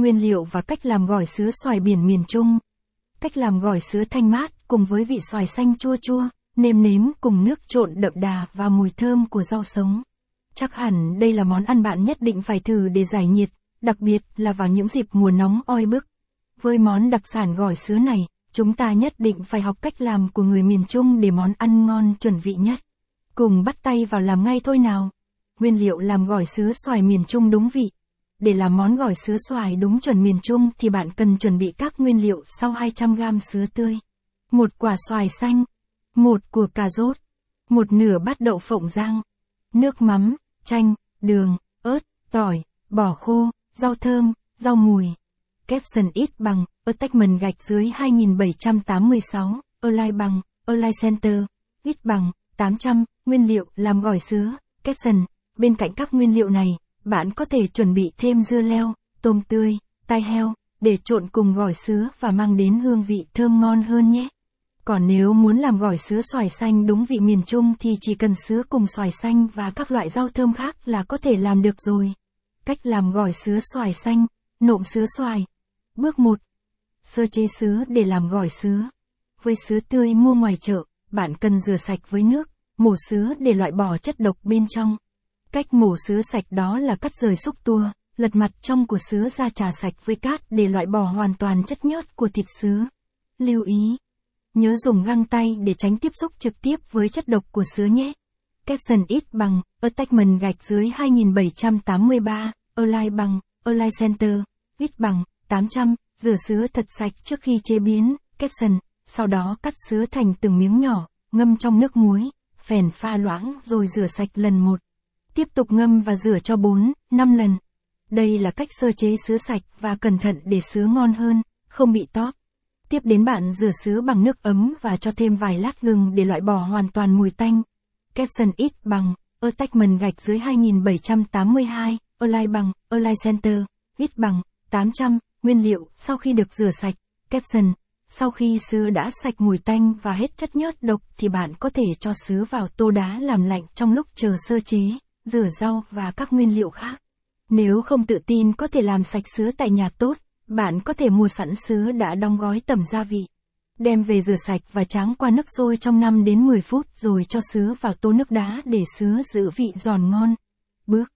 Nguyên liệu và cách làm gỏi sứa xoài biển miền Trung. Cách làm gỏi sứa thanh mát cùng với vị xoài xanh chua chua, nêm nếm cùng nước trộn đậm đà và mùi thơm của rau sống. Chắc hẳn đây là món ăn bạn nhất định phải thử để giải nhiệt, đặc biệt là vào những dịp mùa nóng oi bức. Với món đặc sản gỏi sứa này, chúng ta nhất định phải học cách làm của người miền Trung để món ăn ngon chuẩn vị nhất. Cùng bắt tay vào làm ngay thôi nào. Nguyên liệu làm gỏi sứa xoài miền Trung đúng vị. Để làm món gỏi sứa xoài đúng chuẩn miền Trung thì bạn cần chuẩn bị các nguyên liệu sau 200g sứa tươi. Một quả xoài xanh. Một củ cà rốt. Một nửa bát đậu phộng rang. Nước mắm, chanh, đường, ớt, tỏi, bỏ khô, rau thơm, rau mùi. Capson ít bằng, attachment gạch dưới 2786, online bằng, online center, ít bằng, 800, nguyên liệu làm gỏi sứa, capson. Bên cạnh các nguyên liệu này, bạn có thể chuẩn bị thêm dưa leo, tôm tươi, tai heo, để trộn cùng gỏi sứa và mang đến hương vị thơm ngon hơn nhé. Còn nếu muốn làm gỏi sứa xoài xanh đúng vị miền Trung thì chỉ cần sứa cùng xoài xanh và các loại rau thơm khác là có thể làm được rồi. Cách làm gỏi sứa xoài xanh, nộm sứa xoài. Bước 1. Sơ chế sứa để làm gỏi sứa. Với sứa tươi mua ngoài chợ, bạn cần rửa sạch với nước, mổ sứa để loại bỏ chất độc bên trong. Cách mổ sứa sạch đó là cắt rời xúc tua, lật mặt trong của sứa ra trà sạch với cát để loại bỏ hoàn toàn chất nhớt của thịt sứa. Lưu ý. Nhớ dùng găng tay để tránh tiếp xúc trực tiếp với chất độc của sứa nhé. Capson ít bằng, attachment gạch dưới 2783, online bằng, online Center, ít bằng, 800, rửa sứa thật sạch trước khi chế biến, Capson, sau đó cắt sứa thành từng miếng nhỏ, ngâm trong nước muối, phèn pha loãng rồi rửa sạch lần một. Tiếp tục ngâm và rửa cho 4, 5 lần. Đây là cách sơ chế sứa sạch và cẩn thận để sứa ngon hơn, không bị tóp. Tiếp đến bạn rửa sứa bằng nước ấm và cho thêm vài lát gừng để loại bỏ hoàn toàn mùi tanh. Capson ít bằng, attachment gạch dưới 2782, Align bằng, Align Center, ít bằng, 800, nguyên liệu, sau khi được rửa sạch, Capson, sau khi sứa đã sạch mùi tanh và hết chất nhớt độc thì bạn có thể cho sứa vào tô đá làm lạnh trong lúc chờ sơ chế, rửa rau và các nguyên liệu khác. Nếu không tự tin có thể làm sạch sứa tại nhà tốt, bạn có thể mua sẵn sứa đã đóng gói tẩm gia vị. Đem về rửa sạch và tráng qua nước sôi trong 5 đến 10 phút rồi cho sứa vào tô nước đá để sứa giữ vị giòn ngon. Bước